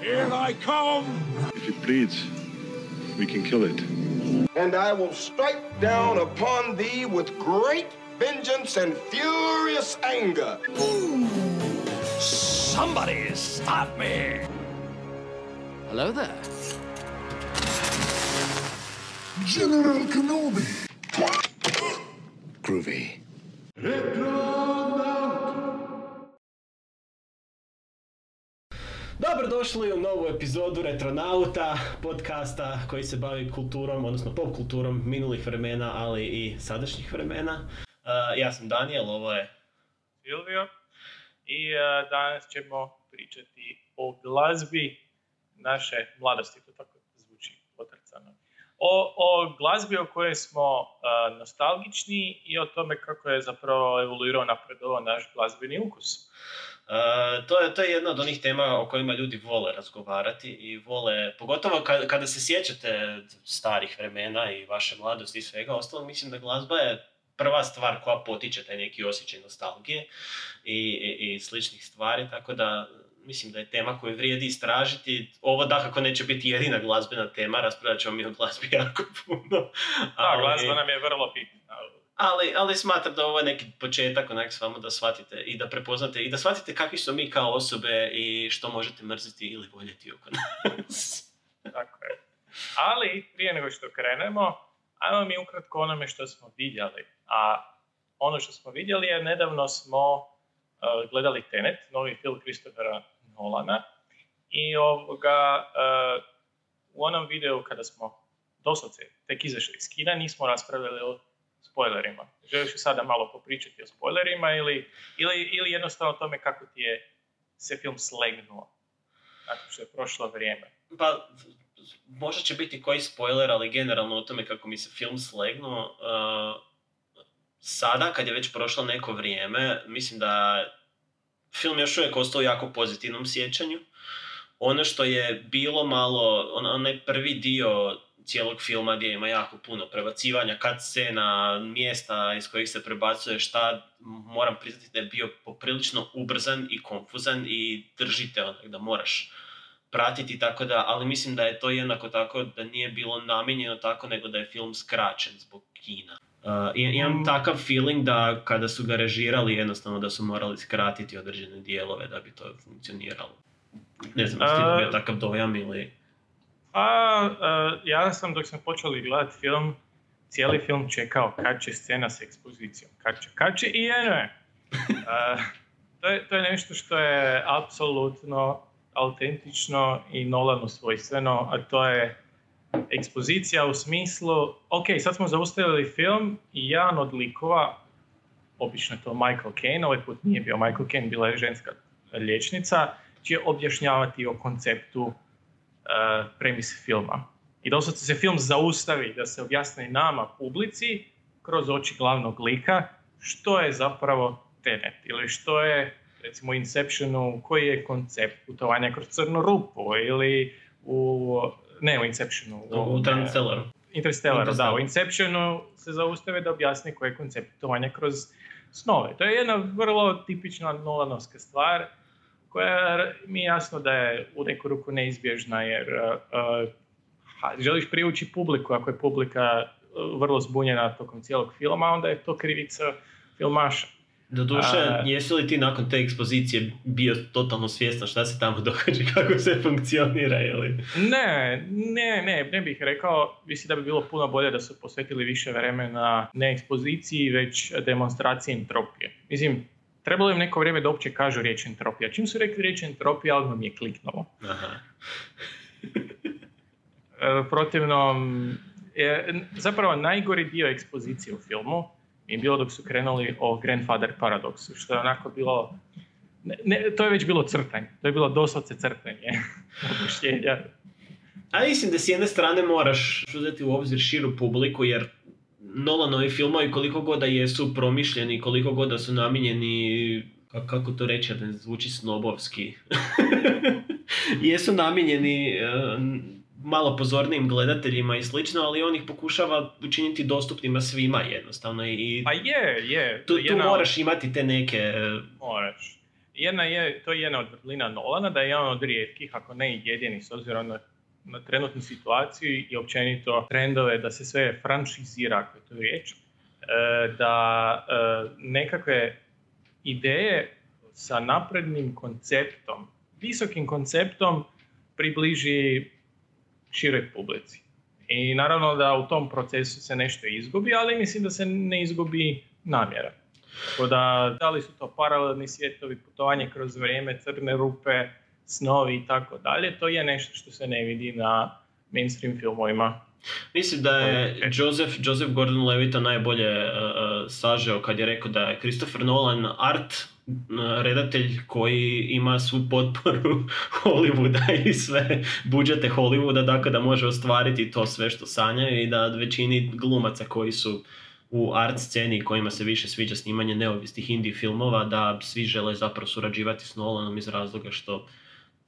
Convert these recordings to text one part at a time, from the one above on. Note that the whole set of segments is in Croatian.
Here I come! If it bleeds, we can kill it. And I will strike down upon thee with great vengeance and furious anger. Somebody stop me! Hello there. General Kenobi! Groovy. Dobrodošli u novu epizodu Retronauta, podcasta koji se bavi kulturom, odnosno pop kulturom minulih vremena, ali i sadašnjih vremena. Uh, ja sam Daniel, ovo je Silvio i e, danas ćemo pričati o glazbi naše mladosti, to tako zvuči potrcano. O, o glazbi o kojoj smo e, nostalgični i o tome kako je zapravo evoluirao napredovao naš glazbeni ukus. Uh, to, je, to je jedna od onih tema o kojima ljudi vole razgovarati i vole, pogotovo kada, kada se sjećate starih vremena i vaše mladosti i svega ostalog, mislim da glazba je prva stvar koja potiče taj neki osjećaj nostalgije i, i, i sličnih stvari, tako da mislim da je tema koju vrijedi istražiti. Ovo dakako neće biti jedina glazbena tema, raspravljat ćemo mi o glazbi jako puno. Da, ali- glazba nam je vrlo bitna. Ali, ali smatram da ovo je neki početak onak s vama da shvatite i da prepoznate i da shvatite kakvi smo mi kao osobe i što možete mrziti ili voljeti oko nas. Tako je. Ali, prije nego što krenemo, ajmo mi ukratko onome što smo vidjeli. A ono što smo vidjeli je nedavno smo uh, gledali Tenet, novi film Christophera Nolana. I ovoga, uh, u onom videu kada smo doslovce tek izašli iz kina, nismo raspravljali o spoilerima. Želiš li sada malo popričati o spoilerima ili, ili, ili jednostavno o tome kako ti je se film slegnuo nakon što je prošlo vrijeme? Pa, možda će biti koji spoiler, ali generalno o tome kako mi se film slegnuo. uh, sada, kad je već prošlo neko vrijeme, mislim da film još uvijek ostao u jako pozitivnom sjećanju. Ono što je bilo malo, on, onaj prvi dio cijelog filma gdje ima jako puno prebacivanja, kad scena, mjesta iz kojih se prebacuje šta, moram priznati da je bio poprilično ubrzan i konfuzan i držite onak da moraš pratiti, tako da, ali mislim da je to jednako tako da nije bilo namijenjeno tako, nego da je film skraćen zbog kina. Uh, i- imam takav feeling da kada su ga režirali, jednostavno da su morali skratiti određene dijelove da bi to funkcioniralo. Ne znam, jesi dobio takav dojam ili... Pa, e, ja sam dok smo počeli gledati film, cijeli film čekao kad će scena s ekspozicijom, kad će, kad će i eno je. E, to je. To je nešto što je apsolutno autentično i Nolanu svojstveno, a to je ekspozicija u smislu, ok, sad smo zaustavili film i jedan od likova, obično je to Michael Caine, ovaj put nije bio Michael Caine, bila je ženska liječnica, će objašnjavati o konceptu uh, premise filma. I doslovce se film zaustavi da se objasni nama, publici, kroz oči glavnog lika, što je zapravo Tenet ili što je recimo u Inceptionu, koji je koncept putovanja kroz crnu rupu ili u, ne u Inceptionu, U ovome- Interstellaru. Interstellaru, da, Interstellar. u Inceptionu se zaustave da objasni koji je koncept putovanja kroz snove. To je jedna vrlo tipična Nolanovska stvar koja mi je jasno da je u neku ruku neizbježna jer uh, ha, želiš privući publiku, ako je publika uh, vrlo zbunjena tokom cijelog filma, onda je to krivica filmaša. Doduše, A- jesi li ti nakon te ekspozicije bio totalno svjestan šta se tamo događa, kako se funkcionira ili... Ne, ne, ne, ne bih rekao, mislim da bi bilo puno bolje da su posvetili više vremena ne ekspoziciji, već demonstraciji entropije. Mislim, trebalo im neko vrijeme da uopće kažu riječ entropija. Čim su rekli riječ entropija, odmah mi je kliknulo. Aha. E, protivno, je, zapravo najgori dio ekspozicije u filmu je bilo dok su krenuli o Grandfather Paradoxu, što je onako bilo, ne, ne, to je već bilo crtanje, to je bilo doslovce crtanje objašnjenja. A mislim da s jedne strane moraš uzeti u obzir širu publiku, jer Nolanovi filmovi koliko god da jesu promišljeni, koliko god da su namijenjeni, ka- kako to reći, da ne zvuči snobovski, jesu namijenjeni e, malo pozornijim gledateljima i slično, ali on ih pokušava učiniti dostupnima svima jednostavno i Pa je, je. tu, tu jedna- moraš imati te neke... e, Moraš. jedna je, to je jedna od vrlina Nolana, da je jedan od rijetkih, ako ne i jedini, s obzirom na, na trenutnu situaciju i općenito trendove da se sve franšizira, ako je to riječ, e, da e, nekakve ideje sa naprednim konceptom, visokim konceptom približi široj publici. I naravno da u tom procesu se nešto izgubi, ali mislim da se ne izgubi namjera. Tako da, da li su to paralelni svjetovi, putovanje kroz vrijeme, crne rupe, snovi i tako dalje, to je nešto što se ne vidi na mainstream filmovima. Mislim da je Joseph, Joseph Gordon-Levitt najbolje uh, sažeo kad je rekao da je Christopher Nolan art uh, redatelj koji ima svu potporu Hollywooda i sve budžete Hollywooda, dakle da može ostvariti to sve što sanjaju i da većini glumaca koji su u art sceni kojima se više sviđa snimanje neovisnih indie filmova, da svi žele zapravo surađivati s Nolanom iz razloga što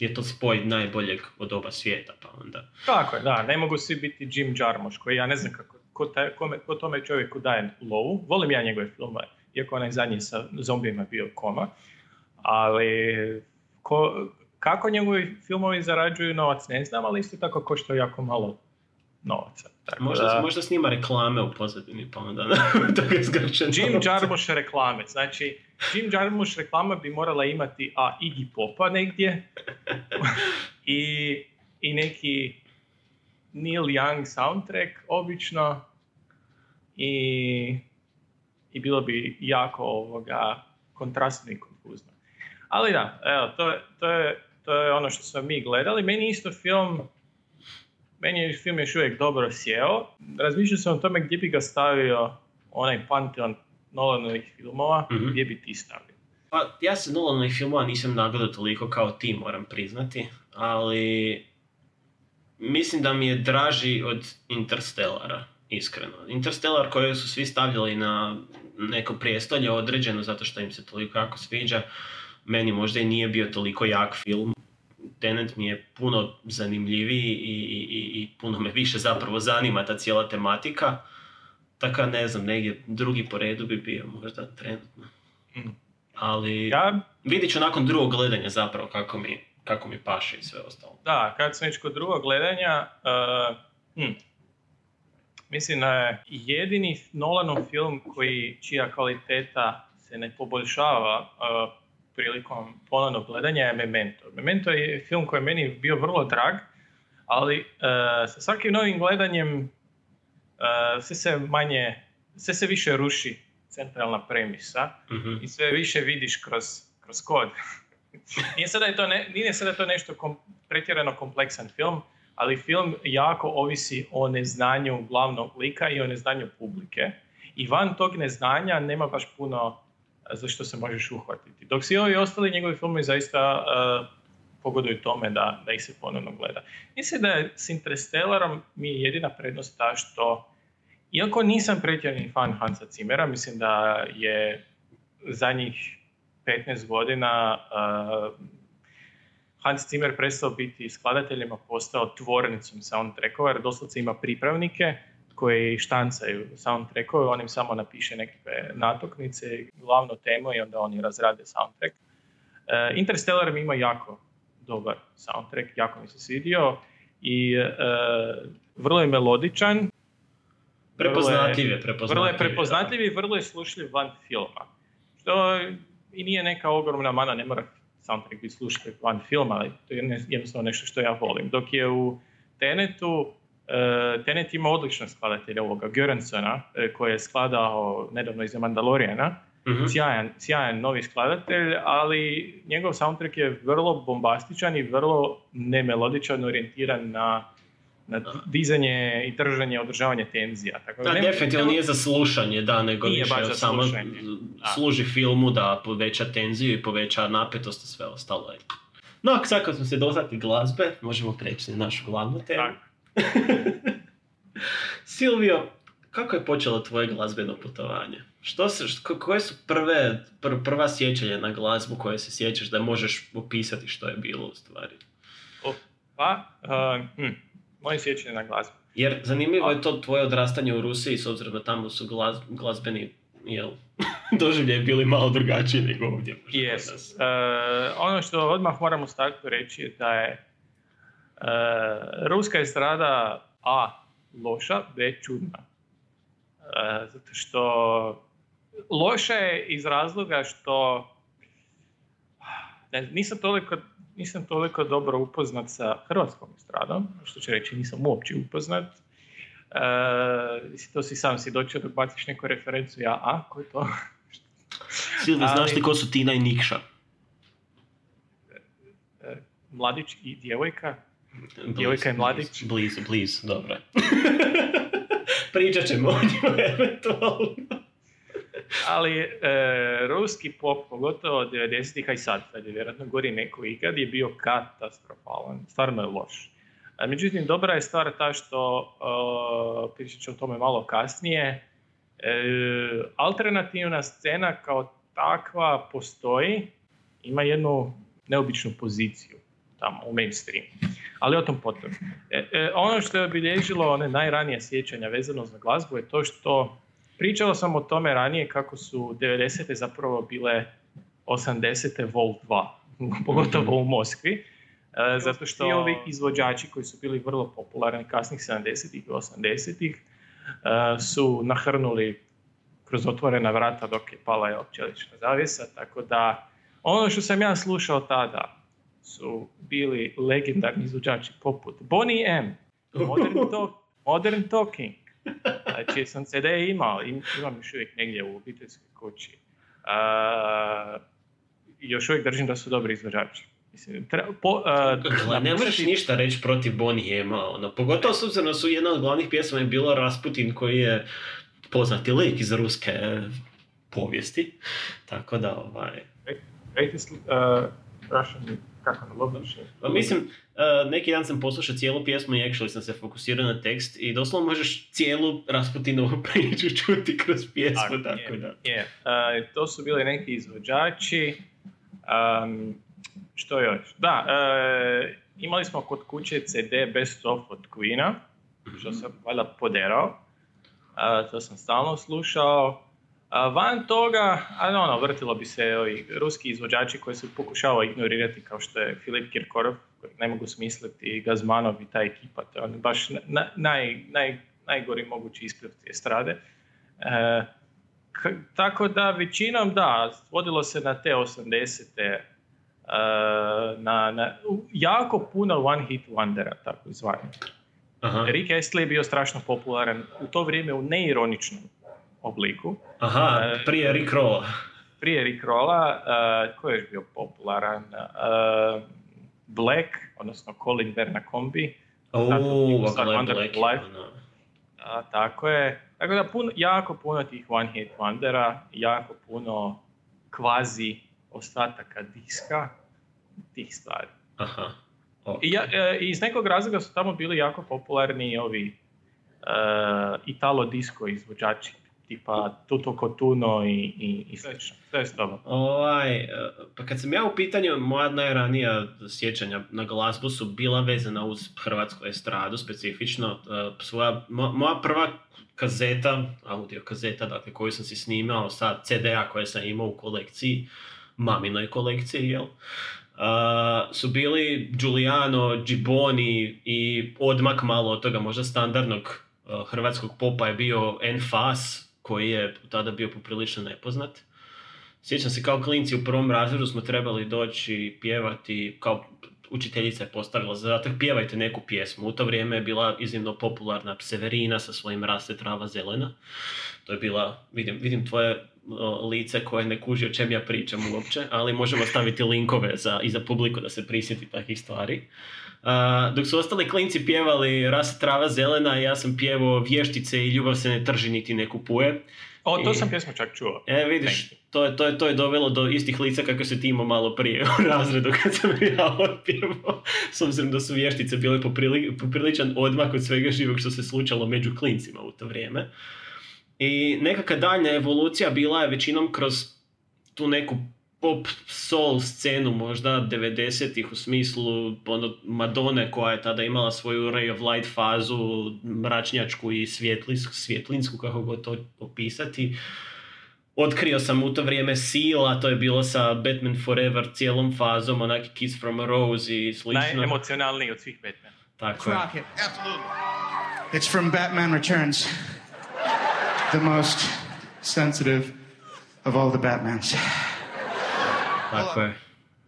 je to spoj najboljeg od oba svijeta, pa onda... Tako je, da, ne mogu svi biti Jim Jarmusch, koji ja ne znam kako, ko, taj, kome, ko tome čovjeku daje lovu. Volim ja njegove filmove, iako onaj zadnji sa zombijima bio koma, ali ko, kako njegovi filmovi zarađuju novac ne znam, ali isto tako košta jako malo novaca. Tako Možda, da, možda snima reklame u pozadini, pa onda toga Jim. Jarmusch reklame. Znači, Jim Jarmusch reklama bi morala imati a Iggy Popa negdje i, i neki Neil Young soundtrack obično i, i bilo bi jako ovoga kontrastno i konfuzno. Ali da, evo, to, je- to, je, to je ono što smo mi gledali. Meni isto film meni je film još uvijek dobro sjeo. Razmišljao sam o tome gdje bi ga stavio onaj panteon Nolanovih filmova, Mhm. gdje bi ti stavio. Pa ja se Nolanovih filmova nisam nagledao toliko kao ti, moram priznati, ali mislim da mi je draži od Interstellara, iskreno. Interstellar koje su svi stavljali na neko prijestolje određeno zato što im se toliko jako sviđa, meni možda i nije bio toliko jak film. Tenet mi je puno zanimljiviji i, i, i, i puno me više zapravo zanima ta cijela tematika. Tako ne znam, negdje drugi po redu bi bio možda trenutno. Mm. Ali Ja, vidit ću nakon drugog gledanja zapravo kako mi, kako mi paše i sve ostalo. da, kad sam već kod drugog gledanja, uh, hm, mislim da je jedini Nolanov film koji, čija kvaliteta se ne poboljšava uh, prilikom ponovnog gledanja je Memento. Memento je film koji je meni bio vrlo drag, ali uh, sa svakim novim gledanjem uh, sve se manje, sve se više ruši centralna premisa Mhm. i sve više vidiš kroz, kroz kod. nije sada je to, ne, nije sada to nešto kom, pretjerano kompleksan film, ali film jako ovisi o neznanju glavnog lika i o neznanju publike. I van tog neznanja nema baš puno za što se možeš uhvatiti. Dok svi ovi ostali njegovi filmovi zaista pogoduju tome da, da ih se ponovno gleda. Mislim da je s Interstellarom mi je jedina prednost ta što iako nisam pretjerani fan Hansa Zimmera, mislim da je zadnjih 15 godina uh, Hans Zimmer prestao biti skladateljem, a postao tvornicom soundtrackova, jer doslovce ima pripravnike koji štancaju soundtrackove, on im samo napiše nekakve natoknice, glavnu temu i onda oni razrade soundtrack. Uh, Interstellar mi ima jako dobar soundtrack, jako mi se svidio i uh, vrlo je melodičan, Prepoznatljiv je, prepoznatljiv vrlo je prepoznatljiv i vrlo je slušljiv van filma. Što i nije neka ogromna mana, ne mora soundtrack biti slušljiv van filma, ali to je jednostavno nešto što ja volim. Dok je u Tenetu, e, Tenet ima odličnog skladatelja ovoga, Görensona, e, koji je skladao nedavno iz Mandalorijana, Mhm. sjajan, sjajan novi skladatelj, ali njegov soundtrack je vrlo bombastičan i vrlo nemelodičan, orijentiran na, na dizanje i držanje, održavanje tenzija. Tako Da, definitivno nije za slušanje, da, nego Nije više baš samo služi filmu da poveća tenziju i poveća napetost i sve ostalo. No, sad kad smo se dotakli glazbe, možemo preći na našu glavnu temu. Silvio, kako je počelo tvoje glazbeno putovanje? Što se, što- koje su prve, pr- prva sjećanja na glazbu koje se sjećaš da možeš opisati što je bilo u stvari? Pa, uh, hm, moje sjećanje na glazbu. Jer zanimljivo je to tvoje odrastanje u Rusiji s obzirom da tamo su glaz, glazbeni jel, doživljaj bili malo drugačiji nego ovdje. Yes. nas. E, ono što odmah moram u startu reći je da je e, ruska estrada A loša, B čudna. E, zato što loša je iz razloga što ne, nisam toliko nisam toliko dobro upoznat sa hrvatskom estradom, što će reći nisam uopće upoznat. E, to si sam si doćeo dok baciš neku referencu, ja, a, ko je to? Silvi, znaš ti ko su Tina i Nikša? Mladić i djevojka? Djevojka i mladić? Blizu, blizu, dobro. Pričat ćemo o njima eventualno. Ali e, ruski pop, pogotovo 90-ih, a i sad, sad je vjerojatno gori neko ikad, je bio katastrofalan, stvarno je loš. A, međutim, dobra je stvar ta što, e, pričat ću o tome malo kasnije, e, alternativna scena kao takva postoji, ima jednu neobičnu poziciju tamo u mainstreamu. Ali o tom potom. E, e, ono što je obilježilo one najranije sjećanja vezano za glazbu je to što Pričao sam o tome ranije kako su 90. zapravo bile 80. Volt 2, pogotovo u Moskvi, e, zato što svi ovi izvođači koji su bili vrlo popularni kasnih 70. i 80. e, su nahrnuli kroz otvorena vrata dok je pala je čelična zavjesa, tako da ono što sam ja slušao tada su bili legendarni izvođači poput Bonnie M, Modern, Talk, Modern Talking, Znači, sam CD imao, im- imam još uvijek negdje u obiteljskoj kući. A, i još uvijek držim da su dobri izvođači. Mislim, tre- po, Gle, ne možeš ništa reći protiv Bonnie Ema, ono, pogotovo s obzirom da su jedna od glavnih pjesma je bilo Rasputin koji je poznati lik iz ruske e, povijesti, tako da, ovaj, Greatest uh, Russian, kako. Pa mislim, uh, neki dan sam poslušao cijelu pjesmu i actually sam se fokusirao na tekst i doslovno možeš cijelu Rasputinovu priču čuti kroz pjesmu, tako, je, da. je. Uh, to su bili neki izvođači. Um, što još? Da, uh, imali smo kod kuće CD Best of od Queena, što sam valjda poderao. To sam stalno slušao. A van toga, a ono, vrtilo bi se ovi ruski izvođači koji su pokušavao ignorirati kao što je Filip Kirkorov, kojeg ne mogu smisliti, Gazmanov i ta ekipa. To je on baš na- naj, naj, najgori mogući isplivci estrade. E, k- tako da većinom da, vodilo se na te 80-te, e, na, na, jako puno one hit wondera, tako zvani. Aha, Rick Astley je bio strašno popularan u to vrijeme u neironičnom obliku. aha, E, prije Rick Rolla. Prije Rick Rolla, uh, ko je još bio popularan? Uh, Black, odnosno Colin Star Glenn Wonder Black, Life. ono. a, tako je. Tako da puno, jako puno tih one hit wondera, jako puno kvazi ostataka diska, tih stvari. Aha. ok. I ja, e, iz nekog razloga su tamo bili jako popularni ovi uh, Italo disco izvođači, tipa Tuto Cotuno i, i, i slično. Sve je s tobom. Ovaj, e, pa kad sam ja u pitanju, moja najranija sjećanja na glazbu su bila vezana uz hrvatsku estradu specifično. E, Svoja, mo- moja prva kazeta, audio kazeta, dakle, koju sam si snimao sa CD-a koje sam imao u kolekciji, maminoj kolekciji, jel? Uh, su bili Giuliano, Giboni i odmak malo od toga možda standardnog uh, hrvatskog popa je bio Enfas, koji je tada bio poprilično nepoznat. Sjećam se kao klinci u prvom razredu smo trebali doći pjevati, kao učiteljica je postavila zadatak, pjevajte neku pjesmu. U to vrijeme je bila iznimno popularna Severina sa svojim raste trava zelena. To je bila, vidim, vidim tvoje lice koje ne kuži o čem ja pričam uopće, ali možemo staviti linkove za, i za publiku da se prisjeti takvih stvari. A, dok su ostali klinci pjevali Rasa trava zelena, ja sam pjevao vještice i ljubav se ne trži niti ne kupuje. O, to I- sam pjesmu čak čuo. E, vidiš, to je, to, je, to je dovelo do istih lica kako se ti imao malo prije u razredu kad sam ja otpjevao. S obzirom da su vještice bile poprili, popriličan odmak od svega živog što se slučalo među klincima u to vrijeme. I nekakva daljnja evolucija bila je većinom kroz tu neku pop soul scenu možda 90-ih u smislu ono, Madone koja je tada imala svoju Ray of Light fazu, mračnjačku i svjetlinsku, svjetlinsku kako god to opisati. Otkrio sam u to vrijeme Seal, a to je bilo sa Batman Forever cijelom fazom, onaki Kiss from a Rose i slično. Najemocionalniji od svih Batmana. Tako je. Absolutely. It's from Batman Returns. The most sensitive of all the Batmans. Tako je.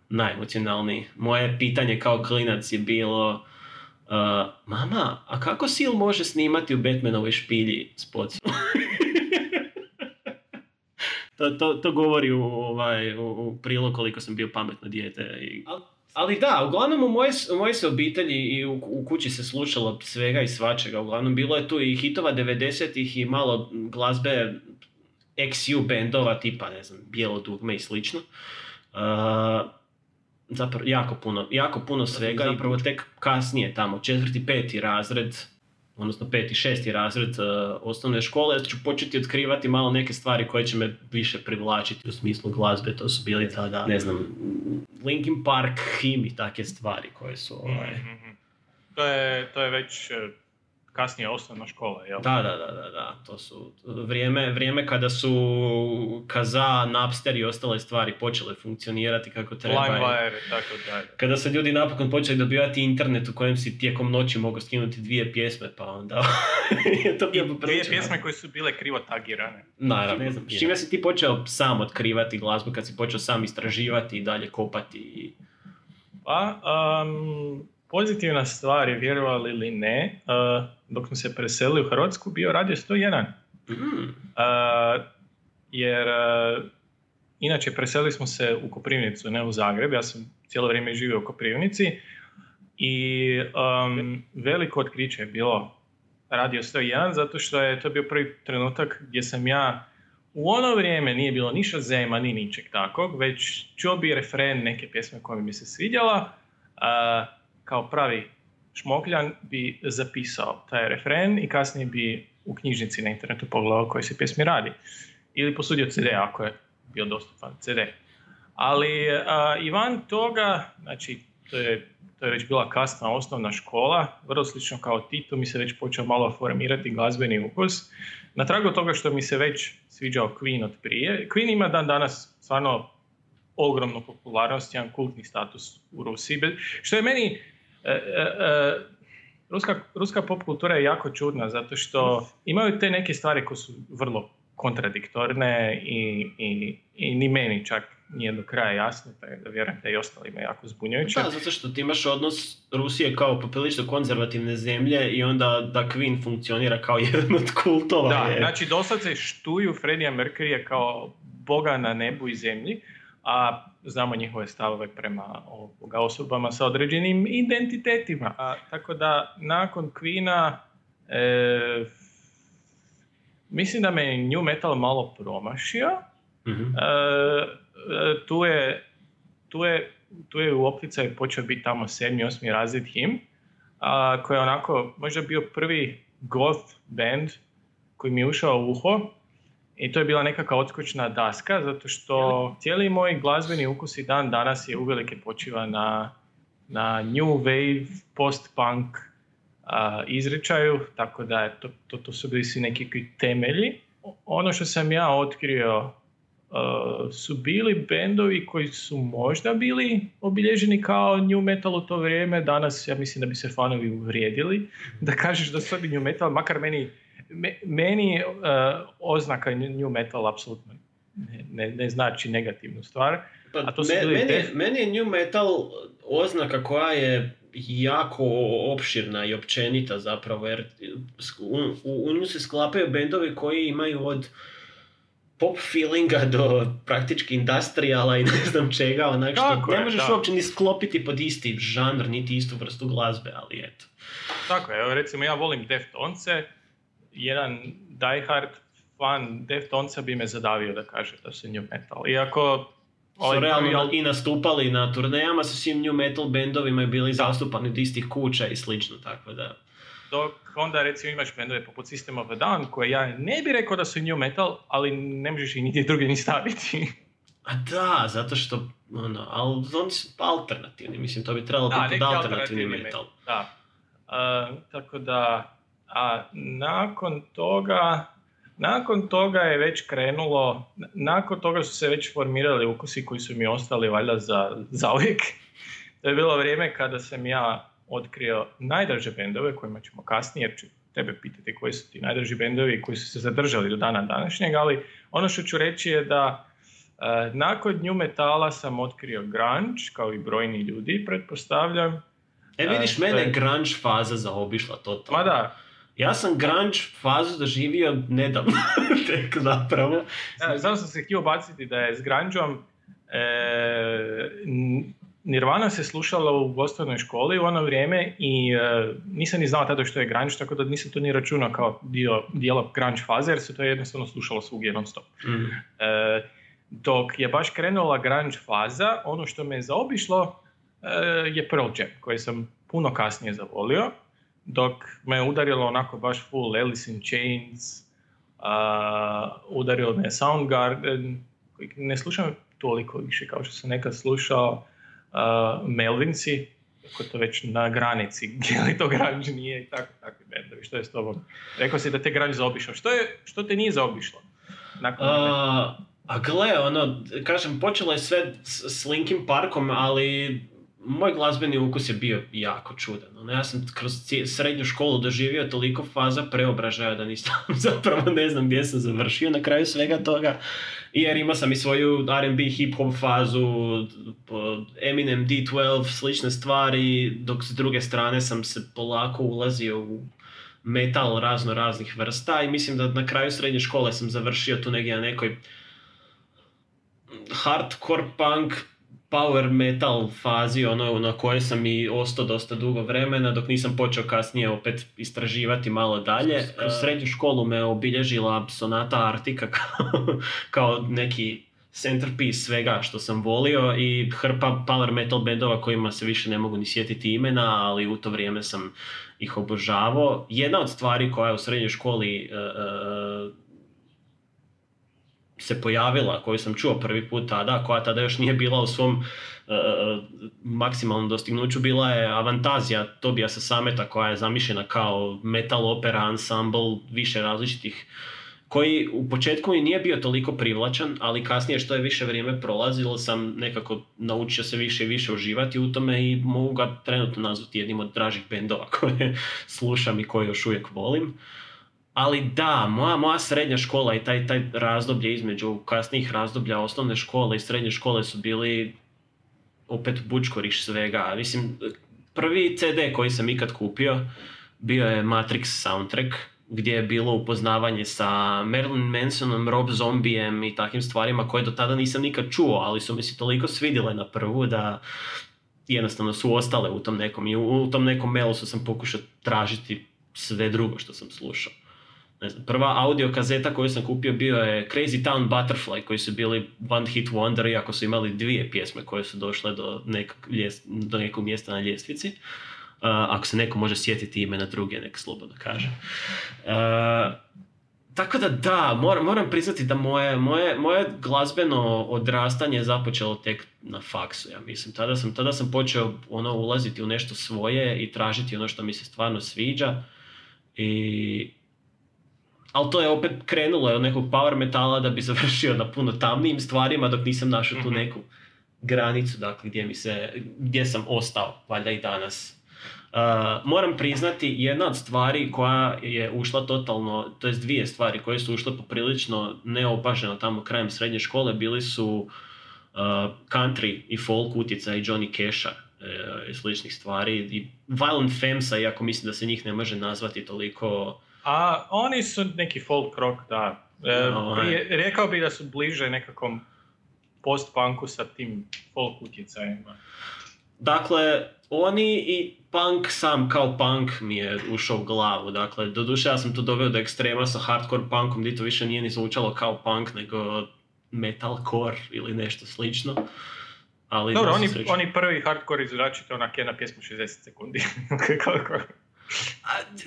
Najemocionalniji. Moje pitanje kao klinac je bilo uh, Mama, a kako Seal može snimati u Batmanovoj špilji spot? to, to, to govori u, ovaj, u, u prilog koliko sam bio pametno dijete. I, ali, ali da, uglavnom u moje, u moje se obitelji i u, u kući se slušalo svega i svačega. Uglavnom bilo je tu i hitova 90-ih i malo glazbe XU bendova tipa, ne znam, Bijelo dugme i slično. Uh, zapravo jako puno, jako puno svega i prvo tek kasnije tamo, četvrti, peti razred, odnosno peti, šesti razred uh, osnovne škole, ću početi otkrivati malo neke stvari koje će me više privlačiti u smislu glazbe, to su bili tada, ne znam, Linkin Park, Him i takve stvari koje su, ovaj, Mhm. To je, to je već e, kasnije osnovna škola, jel? Da, da, da, da, da, to su vrijeme, vrijeme kada su Kaza, Napster i ostale stvari počele funkcionirati kako treba. i- LimeWire i tako dalje. Kada su ljudi napokon počeli dobivati internet u kojem si tijekom noći mogao skinuti dvije pjesme, pa onda je to bio Dvije pjesme koje su bile krivo tagirane. Naravno, ne znam. S čime si ti počeo sam otkrivati glazbu, kad si počeo sam istraživati i dalje kopati i... Pa, um, pozitivna stvar je, vjerovali ili ne, uh, dok smo se preselili u Hrvatsku, bio radio 101. Mm, Uh, jer uh, inače preselili smo se u Koprivnicu, ne u Zagreb, ja sam cijelo vrijeme živio u Koprivnici i um, veliko otkriće je bilo Radio 101 zato što je to bio prvi trenutak gdje sam ja u ono vrijeme nije bilo ni Shazama, ni ničeg takvog, već čuo bi refren neke pjesme koja mi se svidjela, a, kao pravi šmokljan bi zapisao taj refren i kasnije bi u knjižnici na internetu pogledao o kojoj se pjesmi radi. Ili posudio CD ako je bio dostupan CD. Ali a, i van toga, znači to je, to je već bila kasna osnovna škola, vrlo slično kao ti, tu mi se već počeo malo formirati glazbeni ukus. Na tragu toga što mi se već sviđao Queen od prije, Queen ima dan danas stvarno ogromnu popularnost, jedan kultni status u Rusiji, što je meni, e, e, e, ruska, ruska pop kultura je jako čudna, zato što imaju te neke stvari koje su vrlo kontradiktorne i, i, i ni meni čak nije do kraja jasno, tako da vjerujem da i ostalima jako zbunjujuće. Da, zato što ti imaš odnos Rusije kao poprilično konzervativne zemlje i onda da Queen funkcionira kao jedan od kultova. Da, je. znači doslovce štuju Freddie Mercury kao boga na nebu i zemlji, a znamo njihove stavove prema ovoga osobama sa određenim identitetima. A, tako da nakon Queena e, mislim da me New Metal malo promašio. Mhm. E, e, tu je tu je, tu je u opticaju počeo biti tamo sedmi, osmi razred him, a, koji je onako možda bio prvi goth band koji mi je ušao u uho i to je bila nekakva odskočna daska zato što cijeli moj glazbeni ukus i dan danas je uvelike počiva na, na new wave, post-punk a, izričaju, tako da je to, to, to su bili svi neki temelji. Ono što sam ja otkrio uh, su bili bendovi koji su možda bili obilježeni kao new metal u to vrijeme. Danas ja mislim da bi se fanovi uvrijedili da kažeš da su new metal, makar meni, me- meni uh, oznaka new metal apsolutno ne, ne, ne znači negativnu stvar. Pa, A to me- meni, je- def- meni je New Metal oznaka koja je jako opširna i općenita zapravo, jer u, u, u nju se sklapaju bendovi koji imaju od pop feelinga do praktički industrijala i ne znam čega, onak što Tako ne je, možeš da. uopće ni sklopiti pod isti žanr, niti istu vrstu glazbe, ali eto. Tako je, evo recimo ja volim Deftonce, jedan diehard fan Deftonca bi me zadavio da kaže da su new metal. Iako Su ovaj realno na- album- i nastupali na turnejama sa svim new metal bendovima i bili zastupani od istih kuća i slično, tako da... Dok onda recimo imaš bendove poput System of a Down koje ja ne bi rekao da su new metal, ali ne možeš ih nigdje drugdje ni staviti. A da, zato što, ono, ali oni su alternativni, mislim, to bi trebalo Da, biti alternativni alternativni metal. Da. A, tako da, a nakon toga, Nakon toga je već krenulo, nakon toga su se već formirali ukusi koji su mi ostali valjda za, za uvijek. To je bilo vrijeme kada sam ja otkrio najdraže bendove kojima ćemo kasnije, jer ću tebe pitati koji su ti najdraži bendovi koji su se zadržali do dana današnjeg, ali ono što ću reći je da e, nakon New Metala sam otkrio grunge, kao i brojni ljudi, pretpostavljam. E vidiš, E, mene je- grunge faza zaobišla totalno. Ma da, Ja sam grunge fazu doživio nedavno, tek zapravo. Ja, sam se htio baciti da je s grungeom e, Nirvana se slušala u osnovnoj školi u ono vrijeme i e, nisam ni znao tada što je grunge, tako da nisam to ni računao kao dio dijela grunge faze, jer se to jednostavno slušalo svugdje non stop. Mm. E, dok je baš krenula grunge faza, ono što me je zaobišlo e, je Pearl Jam, koji sam puno kasnije zavolio, dok me udarilo onako baš full Alice in Chains, a, udarilo me Soundgarden, koji ne slušam toliko više kao što sam nekad slušao, a, Melvinsi, ako to već na granici, je li to grunge nije i tako, takvi bendovi, što je s tobom? Rekao si da te grunge zaobišao, što, je, što te nije zaobišlo? Nakon A, a gle, ono, kažem, počelo je sve s, s Linkin Parkom, ali moj glazbeni ukus je bio jako čudan. Ono, ja sam kroz srednju školu doživio toliko faza preobražaja da nisam zapravo ne znam gdje sam završio na kraju svega toga. Jer imao sam i svoju R&B hip-hop fazu, Eminem, D12, slične stvari, dok s druge strane sam se polako ulazio u metal razno raznih vrsta i mislim da na kraju srednje škole sam završio tu negdje na nekoj hardcore punk power metal fazi ono na kojoj sam i ostao dosta dugo vremena dok nisam počeo kasnije opet istraživati malo dalje. Kroz srednju školu me obilježila sonata Artika kao, kao neki centerpiece svega što sam volio i hrpa power metal bendova kojima se više ne mogu ni sjetiti imena, ali u to vrijeme sam ih obožavao. Jedna od stvari koja je u srednjoj školi e, e, se pojavila, koju sam čuo prvi put tada, koja tada još nije bila u svom e, maksimalnom dostignuću, bila je Avantazija Tobijasa Sameta koja je zamišljena kao metal opera, ensemble, više različitih koji u početku i nije bio toliko privlačan, ali kasnije što je više vrijeme prolazilo sam nekako naučio se više i više uživati u tome i mogu ga trenutno nazvati jednim od dražih bendova koje slušam i koje još uvijek volim. Ali da, moja, moja srednja škola i taj, taj razdoblje između kasnijih razdoblja osnovne škole i srednje škole su bili opet bučkoriš svega. Mislim, prvi CD koji sam ikad kupio bio je Matrix soundtrack, gdje je bilo upoznavanje sa Marilyn Mansonom, Rob Zombijem i takvim stvarima koje do tada nisam nikad čuo, ali su mi se toliko svidjele na prvu da jednostavno su ostale u tom nekom i u, tom nekom melosu sam pokušao tražiti sve drugo što sam slušao. Ne znam, prva audio kazeta koju sam kupio bio je Crazy Town Butterfly koji su bili one hit wonder iako su imali dvije pjesme koje su došle do nekog, do nekog mjesta na ljestvici. Uh, ako se neko može sjetiti imena druge, nek slobodno kaže. Uh, tako da da, moram, moram priznati da moje, moje, moje glazbeno odrastanje je započelo tek na faksu, ja mislim. Tada sam, tada sam počeo ono, ulaziti u nešto svoje i tražiti ono što mi se stvarno sviđa. I... Ali to je opet krenulo od nekog power metala da bi završio na puno tamnijim stvarima dok nisam našao tu Mhm. neku granicu, dakle, gdje, mi se, gdje sam ostao, valjda i danas. Uh, moram priznati, jedna od stvari koja je ušla totalno, to jest dvije stvari koje su ušle poprilično neopaženo tamo krajem srednje škole, bili su uh, country i folk utjecaj Johnny Casha uh, i sličnih stvari. I Violent Femsa, iako mislim da se njih ne može nazvati toliko... A oni su neki folk rock, da. E, No, prije- rekao bih da su bliže nekakvom post-punku sa tim folk utjecajima. Dakle, oni i punk sam kao punk mi je ušao u glavu. Dakle, doduše ja sam to doveo do ekstrema sa hardcore punkom gdje to više nije ni zvučalo kao punk, nego metalcore ili nešto slično. Ali Dobro, oni, oni prvi hardcore izračite onak jedna pjesma 60 sekundi. Kako?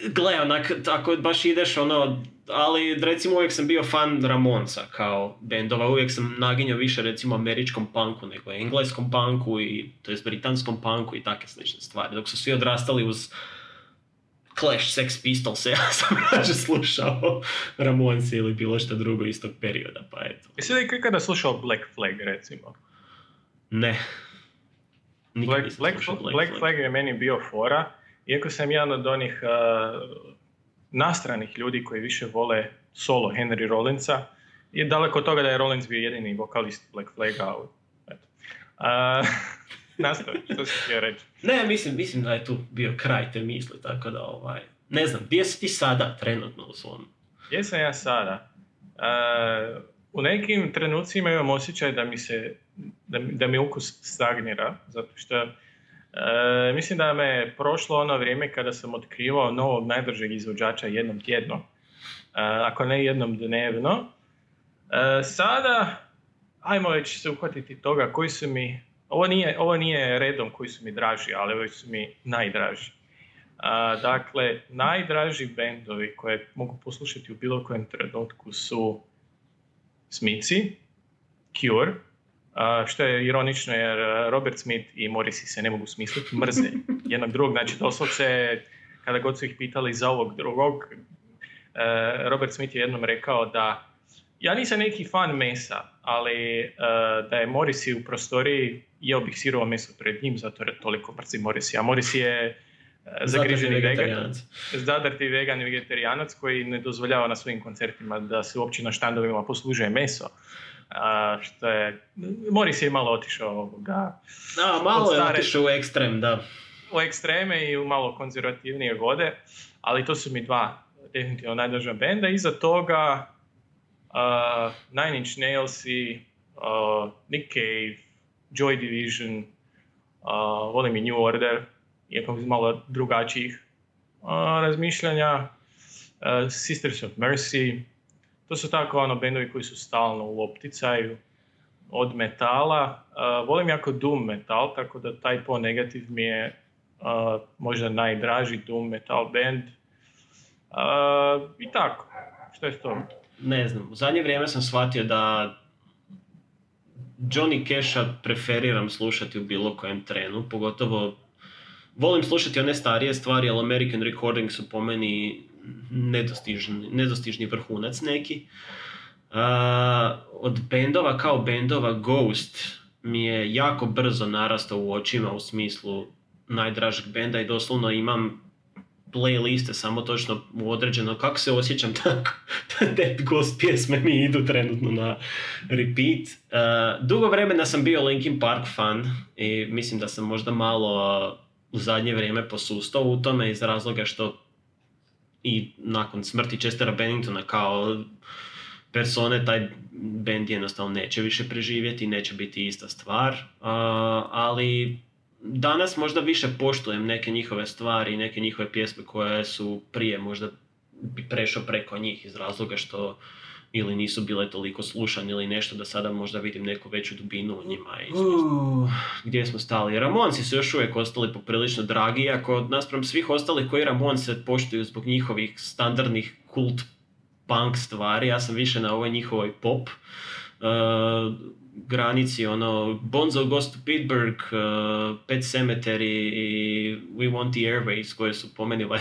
Gle, onak, ako baš ideš ono, ali recimo uvijek sam bio fan Ramonsa kao bendova, uvijek sam naginjao više recimo američkom punku nego engleskom punku i to jest britanskom punku i takve slične stvari, dok su svi odrastali uz Clash, Sex Pistols, ja sam rađe slušao Ramones ili bilo što drugo iz tog perioda, pa eto. Jesi li ikada slušao Black Flag, recimo? Ne. Black, Black, Black, Black Flag je meni bio fora, iako sam jedan od onih uh, nastranih ljudi koji više vole solo Henry Rollinsa, je daleko od toga da je Rollins bio jedini vokalist Black Flaga, ali eto. Uh, nastavi, što si htio reći? Ne, mislim, mislim da je tu bio kraj te misli, tako da ovaj... Ne znam, gdje si ti sada trenutno u svom? Gdje sam ja sada? Uh, u nekim trenucima imam osjećaj da mi se, da, da mi ukus stagnira, zato što uh, mislim da me prošlo ono vrijeme kada sam otkrivao novog najbržeg izvođača jednom tjedno, uh, ako ne jednom dnevno. Uh, sada, ajmo već se uhvatiti toga koji su mi, ovo nije, ovo nije redom koji su mi draži, ali ovi su mi najdraži. A, dakle, najdraži bendovi koje mogu poslušati u bilo kojem trenutku su Smici, Cure, što je ironično jer a, Robert Smith i Morrissey se ne mogu smisliti, mrze jednog drugog, znači doslovce kada god su ih pitali za ovog drugog, e, Robert Smith je jednom rekao da ja nisam neki fan mesa, ali e, da je Morrissey u prostoriji, jeo bih sirovo meso pred njim, zato jer toliko mrzi Morrissey. A Morrissey je e, zagriženi vegan, zadrti vegan i vegetarijanac koji ne dozvoljava na svojim koncertima da se uopće na štandovima poslužuje meso. A, što je, Morrissey je malo otišao ovoga, A, malo je otišao u ekstrem, da. u ekstreme i u malo konzervativnije vode, ali to su mi dva definitivno najdraža benda. Iza toga uh, Nine Inch Nails i uh, Nick Cave, Joy Division, uh, volim i New Order, iako iz malo drugačijih uh, razmišljanja. Uh, Sisters of Mercy, to su tako ono bendovi koji su stalno u opticaju od metala. Uh, volim jako doom metal, tako da taj po negativ mi je uh, možda najdraži doom metal band. Uh, I tako, što je to? Ne znam, u zadnje vrijeme sam shvatio da Johnny Casha preferiram slušati u bilo kojem trenu, pogotovo volim slušati one starije stvari, ali American Recording su po meni nedostižni, nedostižni vrhunac neki. A, od bendova kao bendova Ghost mi je jako brzo narastao u očima u smislu najdražeg benda i doslovno imam playliste samo točno u određeno kako se osjećam tako te Ghost pjesme mi idu trenutno na repeat. Uh, dugo vremena sam bio Linkin Park fan i mislim da sam možda malo uh, u zadnje vrijeme posustao u tome iz razloga što i nakon smrti Chestera Benningtona kao persone taj band jednostavno neće više preživjeti, neće biti ista stvar, ali danas možda više poštujem neke njihove stvari i neke njihove pjesme koje su prije možda bi prešao preko njih iz razloga što ili nisu bile toliko slušane ili nešto da sada možda vidim neku veću dubinu u njima. I uh, gdje smo stali? Ramonsi su još uvijek ostali poprilično dragi, iako naspram svih ostalih koji Ramonse poštuju zbog njihovih standardnih kult punk stvari, ja sam više na ovoj njihovoj pop uh, granici, ono, Bonzo Goes to Pittsburgh, uh, Pet Cemetery i We Want the Airways, koje su po meni uh,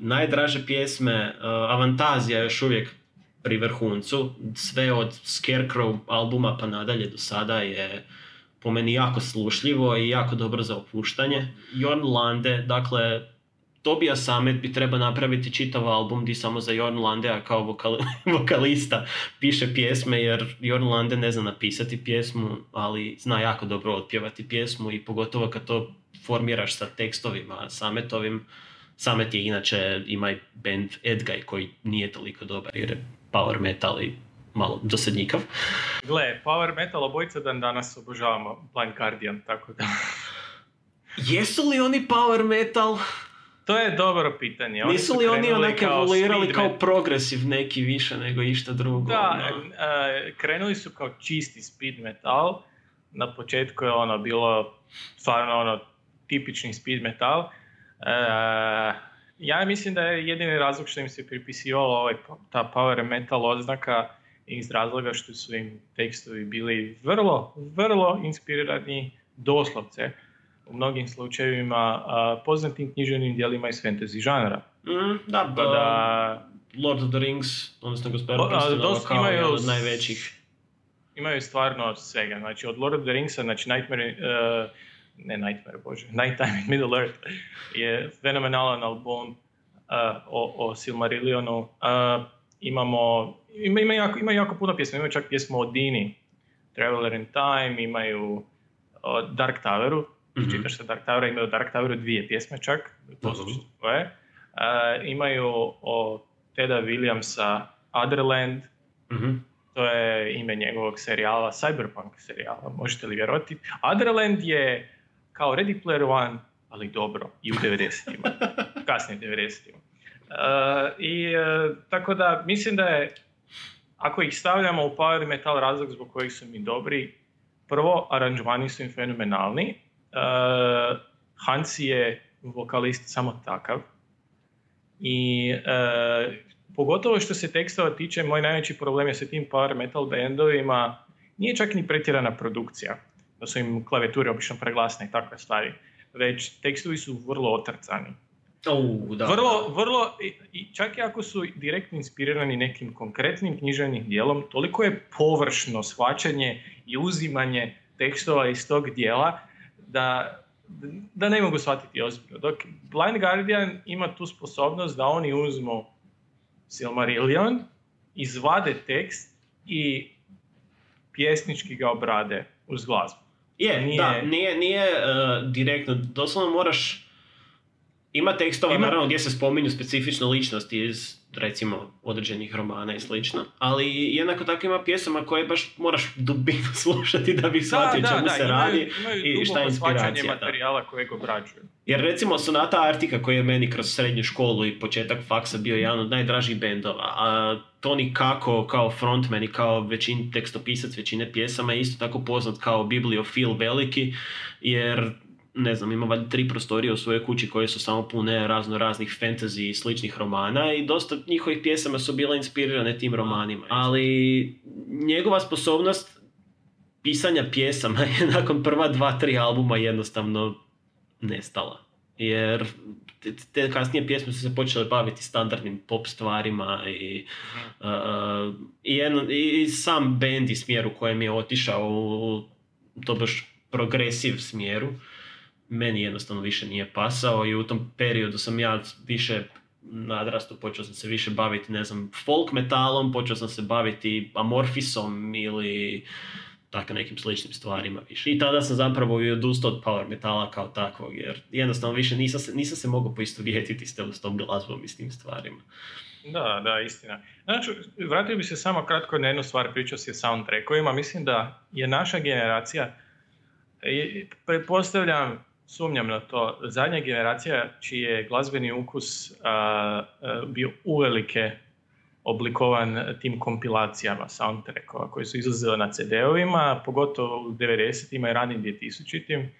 najdraže pjesme. Uh, Avantazija je još uvijek pri vrhuncu, sve od Scarecrow albuma pa nadalje do sada je po meni jako slušljivo i jako dobro za opuštanje. Jorn Lande, dakle, Tobias Samet bi trebao napraviti čitav album di samo za Jorn Landea kao vokali- vokalista piše pjesme jer Jorn Lande ne zna napisati pjesmu, ali zna jako dobro otpjevati pjesmu i pogotovo kad to formiraš sa tekstovima Sametovim. Samet je inače ima i band Edgaj koji nije toliko dobar jer je power metal i malo dosadnjikav. Gle, power metal obojica dan danas obožavamo Blind Guardian, tako da... Jesu li oni power metal? To je dobro pitanje. Oni Nisu su li oni onak kao evoluirali kao metal. progresiv neki više nego išta drugo? Da, ono? e, krenuli su kao čisti speed metal. Na početku je ono bilo stvarno ono tipični speed metal. E, ja mislim da je jedini razlog što im se pripisivalo ovaj, ta power metal oznaka iz razloga što su im tekstovi bili vrlo, vrlo inspirirani doslovce u mnogim slučajevima poznatim književnim dijelima iz fantasy žanra. Mm, da, pa, da Lord of the Rings, odnosno Gospodar O, a, prstenova dosta kao imaju jedan od najvećih. imaju stvarno svega. Znači od Lord of the Ringsa, znači Nightmare, eh, ne Nightmare, bože, Nighttime in Middle Earth je fenomenalan album eh, o, o Silmarillionu. Eh, imamo, ima, ima, jako, ima jako puno pjesma, imaju čak pjesmu o Dini, Traveler in Time, imaju o Dark Toweru, Mhm. čitaš se Dark Towera, imaju Dark Toweru dvije pjesme čak, Mhm. tvoje. Eh, imaju o Teda Williamsa Otherland, Mhm. to je ime njegovog serijala, Cyberpunk serijala, možete li vjerovati. Otherland je kao Ready Player One, ali dobro, i u 90-ima, kasnije 90-ima. E, I e, tako da mislim da je, ako ih stavljamo u power metal razlog zbog kojih su mi dobri, prvo, aranžmani su im fenomenalni. E, Hansi je vokalist samo takav. I e, pogotovo što se tekstova tiče, moj najveći problem je sa tim power metal bandovima, nije čak ni pretjerana produkcija, da su im klavijature obično preglasne i takve stvari, već tekstovi su vrlo otrcani. Au, da. Vrlo, vrlo, i čak i ako su direktno inspirirani nekim konkretnim književnim dijelom, toliko je površno shvaćanje i uzimanje tekstova iz tog dijela da, da ne mogu shvatiti ozbiljno. Dok Blind Guardian ima tu sposobnost da oni uzmu Silmarillion, izvade tekst i pjesnički ga obrade uz glazbu. Je, Nije- da, nije, nije e, direktno, doslovno moraš, ima tekstova Ima- naravno gdje se spominju specifične ličnosti iz recimo određenih romana i slično, ali jednako tako ima pjesama koje baš moraš dubinu slušati da bi shvatio čemu se imaju, radi imaju i šta je inspiracija. da. materijala kojeg obrađuju. Jer recimo Sonata Artika koji je meni kroz srednju školu i početak faksa bio jedan od najdražih bendova, a Tony Kako kao frontman i kao većin tekstopisac većine pjesama je isto tako poznat kao bibliofil veliki, jer ne znam, ima valjda tri prostorije u svojoj kući koje su samo pune razno raznih fantasy i sličnih romana i dosta njihovih pjesama su bile inspirirane tim romanima. Ali njegova sposobnost pisanja pjesama je nakon prva dva, tri albuma jednostavno nestala. Jer te, kasnije pjesme su se počele baviti standardnim pop stvarima i, uh, i, jedno, i, sam band i smjer u kojem je otišao u to baš progresiv smjeru meni jednostavno više nije pasao i u tom periodu sam ja više nadrastu, počeo sam se više baviti, ne znam, folk metalom, počeo sam se baviti amorfisom ili tako nekim sličnim stvarima više. I tada sam zapravo i odustao od power metala kao takvog, jer jednostavno više nisam se, nisam se mogao poistovjetiti s s tom glazbom i s tim stvarima. Da, da, istina. Znači, vratio bi se samo kratko na jednu stvar, pričao si o soundtrackovima. Mislim da je naša generacija, pretpostavljam, sumnjam na to, zadnja generacija čiji je glazbeni ukus a, a, bio uvelike oblikovan tim kompilacijama soundtrackova koji su izlazile na CD-ovima, pogotovo u 90-ima i ranim 2000-im.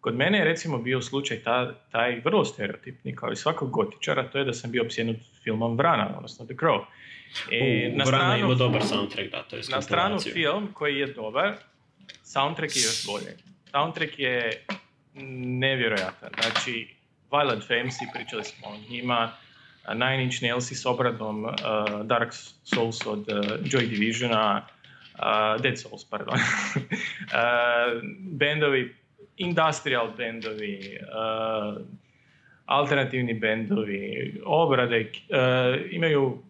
Kod mene je recimo bio slučaj ta, taj vrlo stereotipni kao i svakog gotičara, to je da sam bio opsjenut filmom Vrana, odnosno The Crow. I U, Vrana ima dobar soundtrack, da, to je na stranu film koji je dobar, soundtrack je još bolje. Soundtrack je nevjerojatan. Znači, Violent Femmes, pričali smo o njima, Nine Inch Nails s obradom uh, Dark Souls od uh, Joy Divisiona, uh, Dead Souls, pardon. uh, bendovi, industrial bendovi, uh, alternativni bendovi, obrade, uh, imaju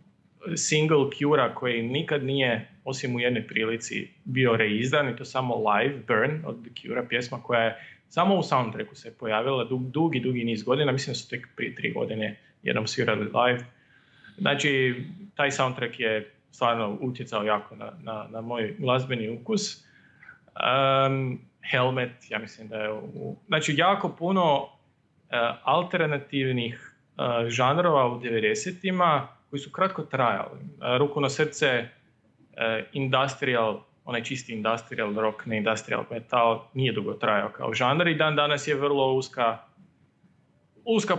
single Cura koji nikad nije, osim u jednoj prilici, bio reizdan i to samo live, Burn od The Cura, pjesma koja je samo u soundtracku se pojavila dug, dugi, dugi niz godina, mislim da su tek prije tri godine jednom svirali live. Znači, taj soundtrack je stvarno utjecao jako na, na, na moj glazbeni ukus. Um, Helmet, ja mislim da je u... Znači, jako puno uh, alternativnih uh, žanrova u 90-ima koji su kratko trajali. Uh, ruku na srce, uh, industrial, onaj čisti industrial rock, ne industrial metal, nije dugo trajao kao žanr i dan danas je vrlo uska uska,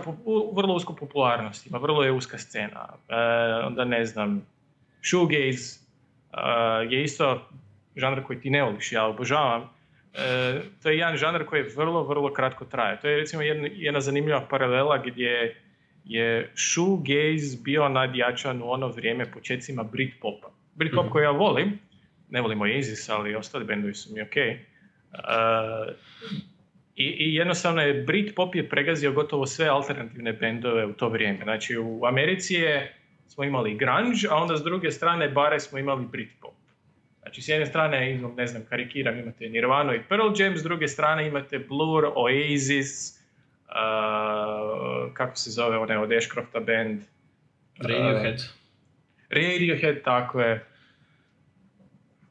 vrlo usku popularnost ima, vrlo je uska scena. E, onda ne znam, shoegaze e, je isto žanr koji ti ne voliš, ja obožavam, e, to je jedan žanr koji vrlo, vrlo kratko traje. To je recimo jedna, jedna zanimljiva paralela gdje je shoegaze bio nadjačan u ono vrijeme početcima Britpopa. Britpop Mhm. koji ja volim, ne volim Oasis, ali ostali bendovi su mi ok. i, I jednostavno je Britpop je pregazio gotovo sve alternativne bendove u to vrijeme. Znači u Americi je, smo imali grunge, a onda s druge strane bare smo imali Britpop. Znači s jedne strane, ne znam, karikiram, imate Nirvana i Pearl Jam, s druge strane imate Blur, Oasis, uh, kako se zove onaj od Ashcrofta band, Radiohead. Radiohead, tako je.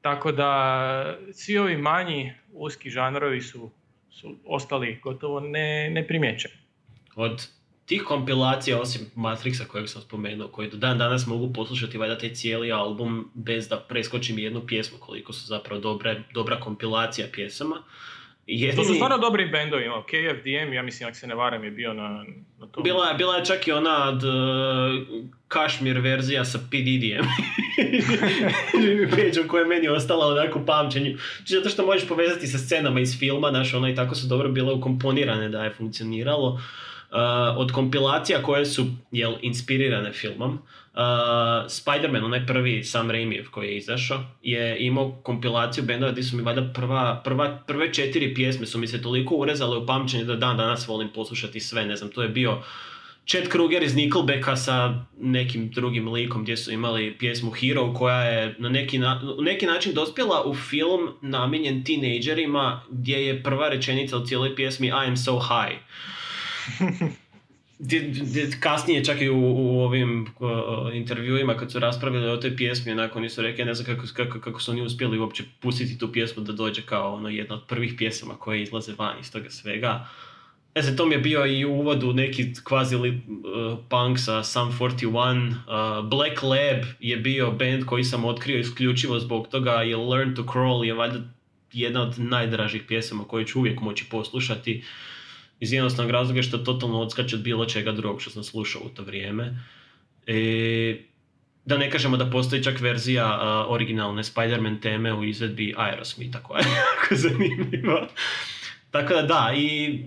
Tako da svi ovi manji uski žanrovi su, su ostali gotovo ne, neprimjećeni. Od tih kompilacija, osim Matrixa kojeg sam spomenuo, koji do dan danas mogu poslušati valjda taj cijeli album bez da preskočim jednu pjesmu, koliko su zapravo dobre, dobra kompilacija pjesama. Jedini... To su stvarno dobri bendovi, imao KFDM, ja mislim, ako se ne varam, je bio na, na tom. Bila je, bila je čak i ona od uh, Kashmir verzija sa P. Diddyjem. Jimmy koja je meni ostala onako u pamćenju. Znači, Zato što možeš povezati sa scenama iz filma, znaš, ono i tako su dobro bile ukomponirane da je funkcioniralo. Uh, od kompilacija koje su jel, inspirirane filmom, uh, Spider-Man, onaj prvi Sam Raimijev koji je izašao, je imao kompilaciju bendova gdje su mi valjda prva, prva, prve četiri pjesme su mi se toliko urezale u pamćenje da dan danas volim poslušati sve, ne znam, to je bio Chet Kruger iz Nickelbacka sa nekim drugim likom gdje su imali pjesmu Hero koja je na neki, na, neki način dospjela u film namijenjen tinejdžerima gdje je prva rečenica u cijeloj pjesmi I am so high. Kasnije čak i u, u ovim uh, intervjuima kad su raspravili o toj pjesmi, onako oni su rekli, ne znam kako, kako, kako su oni uspjeli uopće pustiti tu pjesmu da dođe kao ono jedna od prvih pjesama koje izlaze van iz toga svega. Ne znam, to mi je bio i u uvodu neki kvazi uh, punk sa Sum 41. Uh, Black Lab je bio band koji sam otkrio isključivo zbog toga i Learn to Crawl je valjda jedna od najdražih pjesama koje ću uvijek moći poslušati iz jednostavnog razloga što totalno odskače od bilo čega drugog što sam slušao u to vrijeme. E, da ne kažemo da postoji čak verzija uh, originalne Spider-Man teme u izvedbi Aerosmitha koja je jako zanimljiva. Tako da da, i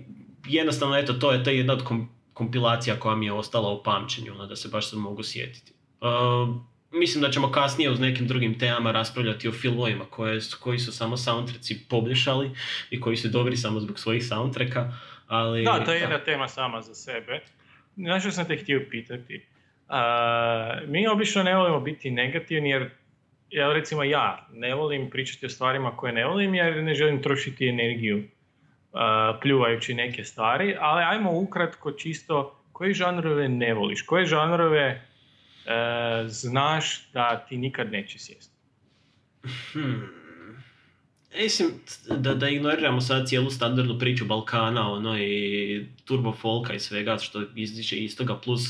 jednostavno eto, to je, je jedna od kom- kompilacija koja mi je ostala u pamćenju, ono, da se baš sad mogu sjetiti. Uh, mislim da ćemo kasnije uz nekim drugim temama raspravljati o filmovima koje, koji su samo soundtracki poboljšali i koji su dobri samo zbog svojih soundtracka. Ali, Da, to je jedna tema sama za sebe. Znaš što sam te htio pitati? A, mi obično ne volimo biti negativni jer ja recimo ja ne volim pričati o stvarima koje ne volim jer ne želim trošiti energiju a, pljuvajući neke stvari, ali ajmo ukratko čisto koje žanrove ne voliš, koje žanrove e, znaš da ti nikad neće sjesti. Hmm. Mislim, da, da ignoriramo sad cijelu standardnu priču Balkana, ono, i turbo folka i svega što izdiče iz toga, plus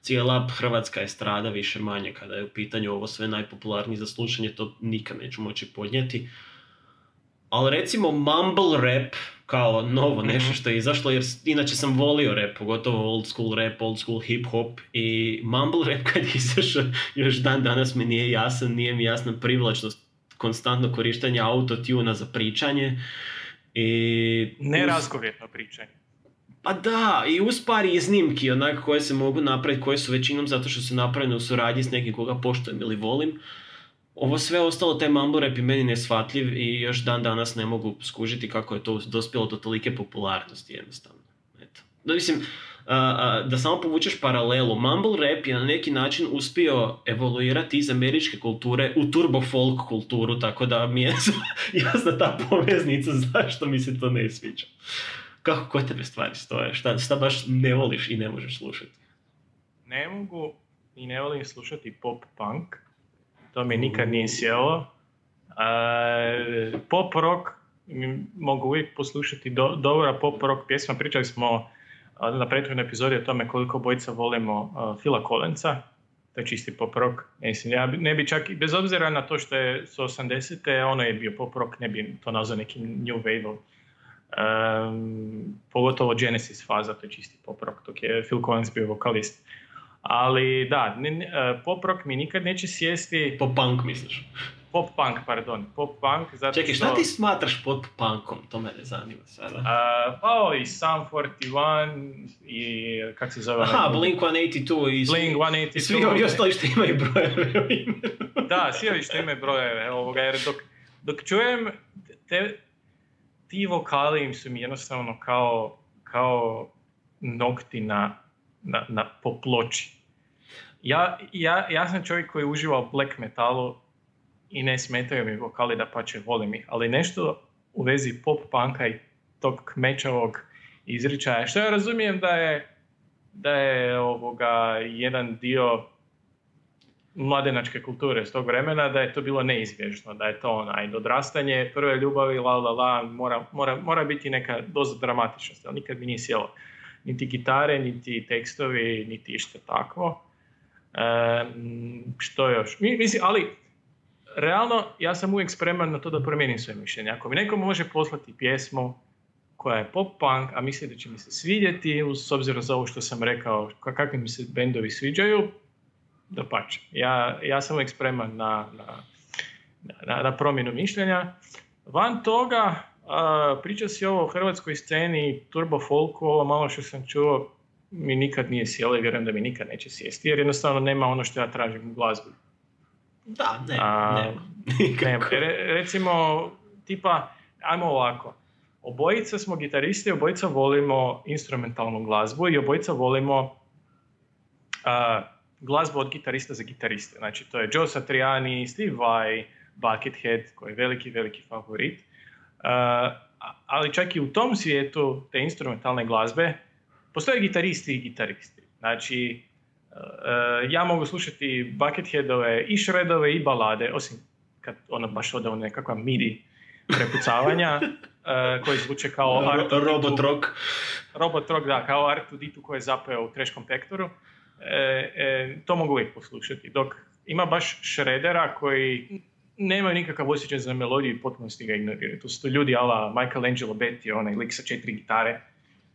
cijela hrvatska estrada više manje kada je u pitanju ovo sve najpopularnije za slušanje, to nikad neću moći podnijeti. Ali recimo mumble rap kao novo nešto što je izašlo, jer inače sam volio rap, pogotovo old school rap, old school hip hop i mumble rap kad je izašao još dan danas mi nije jasan, nije mi jasna privlačnost konstantno korištenje autotuna za pričanje. I Ne uz- razgovjetno pričanje. pa da, i uz par iznimki onako koje se mogu napraviti, koje su većinom zato što su napravljene u suradnji s nekim koga poštujem ili volim. Ovo sve ostalo, taj mumble rap je meni neshvatljiv i još dan danas ne mogu skužiti kako je to dospjelo do tolike popularnosti jednostavno. Eto. Da, mislim, da samo povučeš paralelu, mumble rap je na neki način uspio evoluirati iz američke kulture u turbo folk kulturu, tako da mi je jasna ta poveznica zašto mi se to ne sviđa. Kako kod tebe stvari stoje? Šta, šta baš ne voliš i ne možeš slušati? ne mogu i ne volim slušati pop punk. To mi nikad nije sjelo. E, pop rock mogu uvijek poslušati do, dobra pop rock pjesma. Pričali smo na prethodnoj epizodi o tome koliko bojica volimo a, Phila Collinsa. To je čisti pop rock. Mislim, ja ne bi čak, bez obzira na to što je su 80. ono je bio pop rock, ne bi to nazvao nekim new wave pogotovo Genesis faza, to je čisti pop rock, dok je Phil Collins bio vokalist. Ali da, ne, ne, e, pop rock mi nikad neće sjesti, Po punk misliš? Pop punk, pardon, pop punk, zato Čekaj, što... šta ti smatraš pop punkom? To mene zanima sada. A, pa i Sum 41 i kak se zove? Aha, onaj- Blink-182 i Blink 182. svi ovi ostali što imaju brojeve. Da, svi ovi što imaju brojeve, ovoga, jer dok, dok čujem te, ti vokali im su mi jednostavno kao, kao nokti na, na, na, po ploči. Ja, ja, ja sam čovjek koji uživa u black metalu i ne smetaju mi vokali da pače volim ih, ali nešto u vezi pop punka i tog kmečavog izričaja, što ja razumijem da je, da je ovoga jedan dio mladenačke kulture s tog vremena, da je to bilo neizbježno, da je to onaj odrastanje, prve ljubavi, la la la, mora, mora, mora biti neka doza dramatičnosti, ali nikad mi nije sjelo. Niti gitare, niti tekstovi, niti išta takvo. Em, što još? Mi- Mislim, ali realno ja sam uvijek spreman na to da promijenim svoje mišljenje. Ako mi neko može poslati pjesmu koja je pop punk, a misli da će mi se svidjeti, uz, s obzirom za ovo što sam rekao, ka- kakvi mi se bendovi sviđaju, da pače. Ja, ja sam uvijek spreman na, na, na, na promjenu mišljenja. Van toga, a, priča si ovo o hrvatskoj sceni, turbo folku, ovo malo što sam čuo, mi nikad nije sjelo i vjerujem da mi nikad neće sjesti, jer jednostavno nema ono što ja tražim u glazbi. Da, ne, A, nema. Re- recimo, tipa, ajmo ovako. Obojica smo gitaristi, obojica volimo instrumentalnu glazbu i obojica volimo a, glazbu od gitarista za gitariste. Znači, to je Joe Satriani, Steve Vai, Buckethead, koji je veliki, veliki favorit. A- ali čak i u tom svijetu te instrumentalne glazbe postoje gitaristi i gitaristi. Znači, ja mogu slušati Bucketheadove i šredove i balade, osim kad ono baš ode u nekakva midi prepucavanja, e, koji zvuče kao Art Ro- Robot rock. Robot Rock, da, kao R2D2 koji je zapeo u Trash Compactoru. E, e, to mogu uvijek poslušati. Dok ima baš šredera koji nemaju nikakav osjećaj za melodiju i potpunosti ga ignoriraju. Tu su to ljudi ala Michelangelo Betty, onaj lik sa četiri gitare.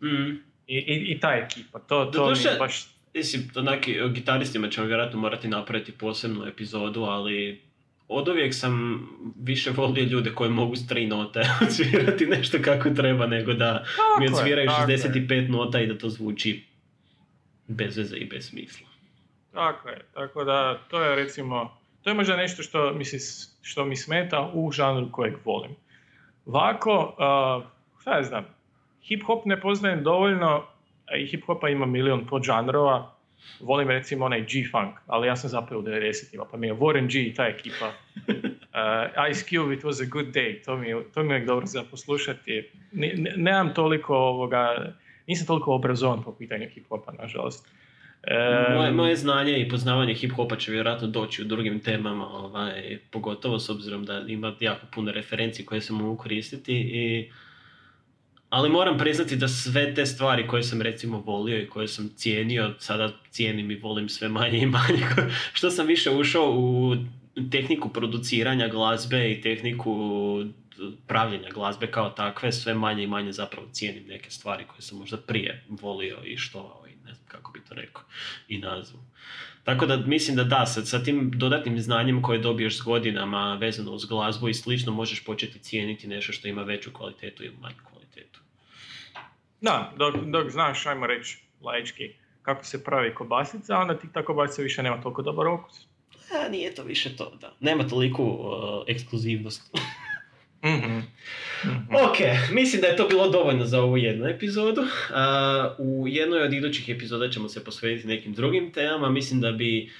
Mm. I, i, i ta ekipa. To, to mi je baš... Mislim, onaki, o gitaristima ćemo vjerojatno morati napraviti posebnu epizodu, ali od uvijek sam više volio ljude koji mogu s tri note odsvirati nešto kako treba, nego da mi Tako je, odsviraju je. 65 nota i da to zvuči bez veze i bez smisla. Tako je, tako da to je recimo, to je možda nešto što mi, se, što mi smeta u žanru kojeg volim. Ovako, uh, šta ja znam, hip hop ne poznajem dovoljno, i hip hopa ima milion podžanrova, volim recimo onaj G-Funk, ali ja sam zapeo u 90-ima, pa mi je Warren G i ta ekipa. Uh, Ice Cube, It Was a Good Day, to mi, to mi je dobro za poslušati. Ne- ne- nemam toliko ovoga, nisam toliko obrazovan po pitanju hip hopa, nažalost. Um, Moje, moje znanje i poznavanje hip-hopa će vjerojatno doći u drugim temama, ovaj, pogotovo s obzirom da ima jako puno referenci koje se mogu koristiti i ali moram priznati da sve te stvari koje sam recimo volio i koje sam cijenio, sada cijenim i volim sve manje i manje. Što sam više ušao u tehniku produciranja glazbe i tehniku pravljenja glazbe kao takve, sve manje i manje zapravo cijenim neke stvari koje sam možda prije volio i štovao i ne znam kako bi to rekao i nazvu. Tako da mislim da da, sad, sa tim dodatnim znanjem koje dobiješ s godinama vezano uz glazbu i slično možeš početi cijeniti nešto što ima veću kvalitetu ili manju kvalitetu. Da, dok, dok znaš, ajmo reći, laički, kako se pravi kobasica, onda ti ta kobasica više nema toliko dobar okus. A, nije to više to, da. Nema toliku uh, ekskluzivnost. Mhm. ok, mislim da je to bilo dovoljno za ovu jednu epizodu. U jednoj od idućih epizoda ćemo se posvetiti nekim drugim temama. Mislim da bi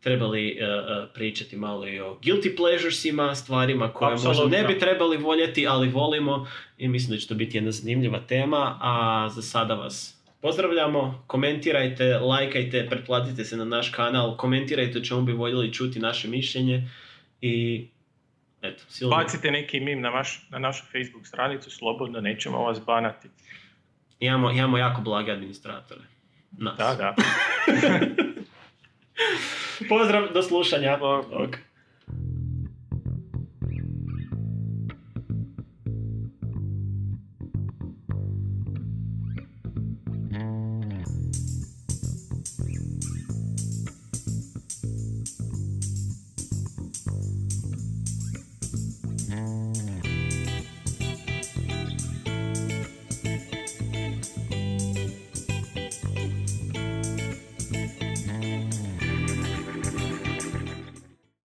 trebali uh, uh, pričati malo i o guilty pleasuresima, stvarima koje možda Apsolutno. ne bi trebali voljeti, ali volimo. I mislim da će to biti jedna zanimljiva tema. A za sada vas pozdravljamo. Komentirajte, lajkajte, pretplatite se na naš kanal. Komentirajte o čemu bi voljeli čuti naše mišljenje. I eto, Silvio. Bacite neki mim na, vaš, na našu Facebook stranicu, slobodno, nećemo vas banati. Imamo, imamo jako blage administratore. Nas. Da, da. Pozdrav, do slušanja. Bog.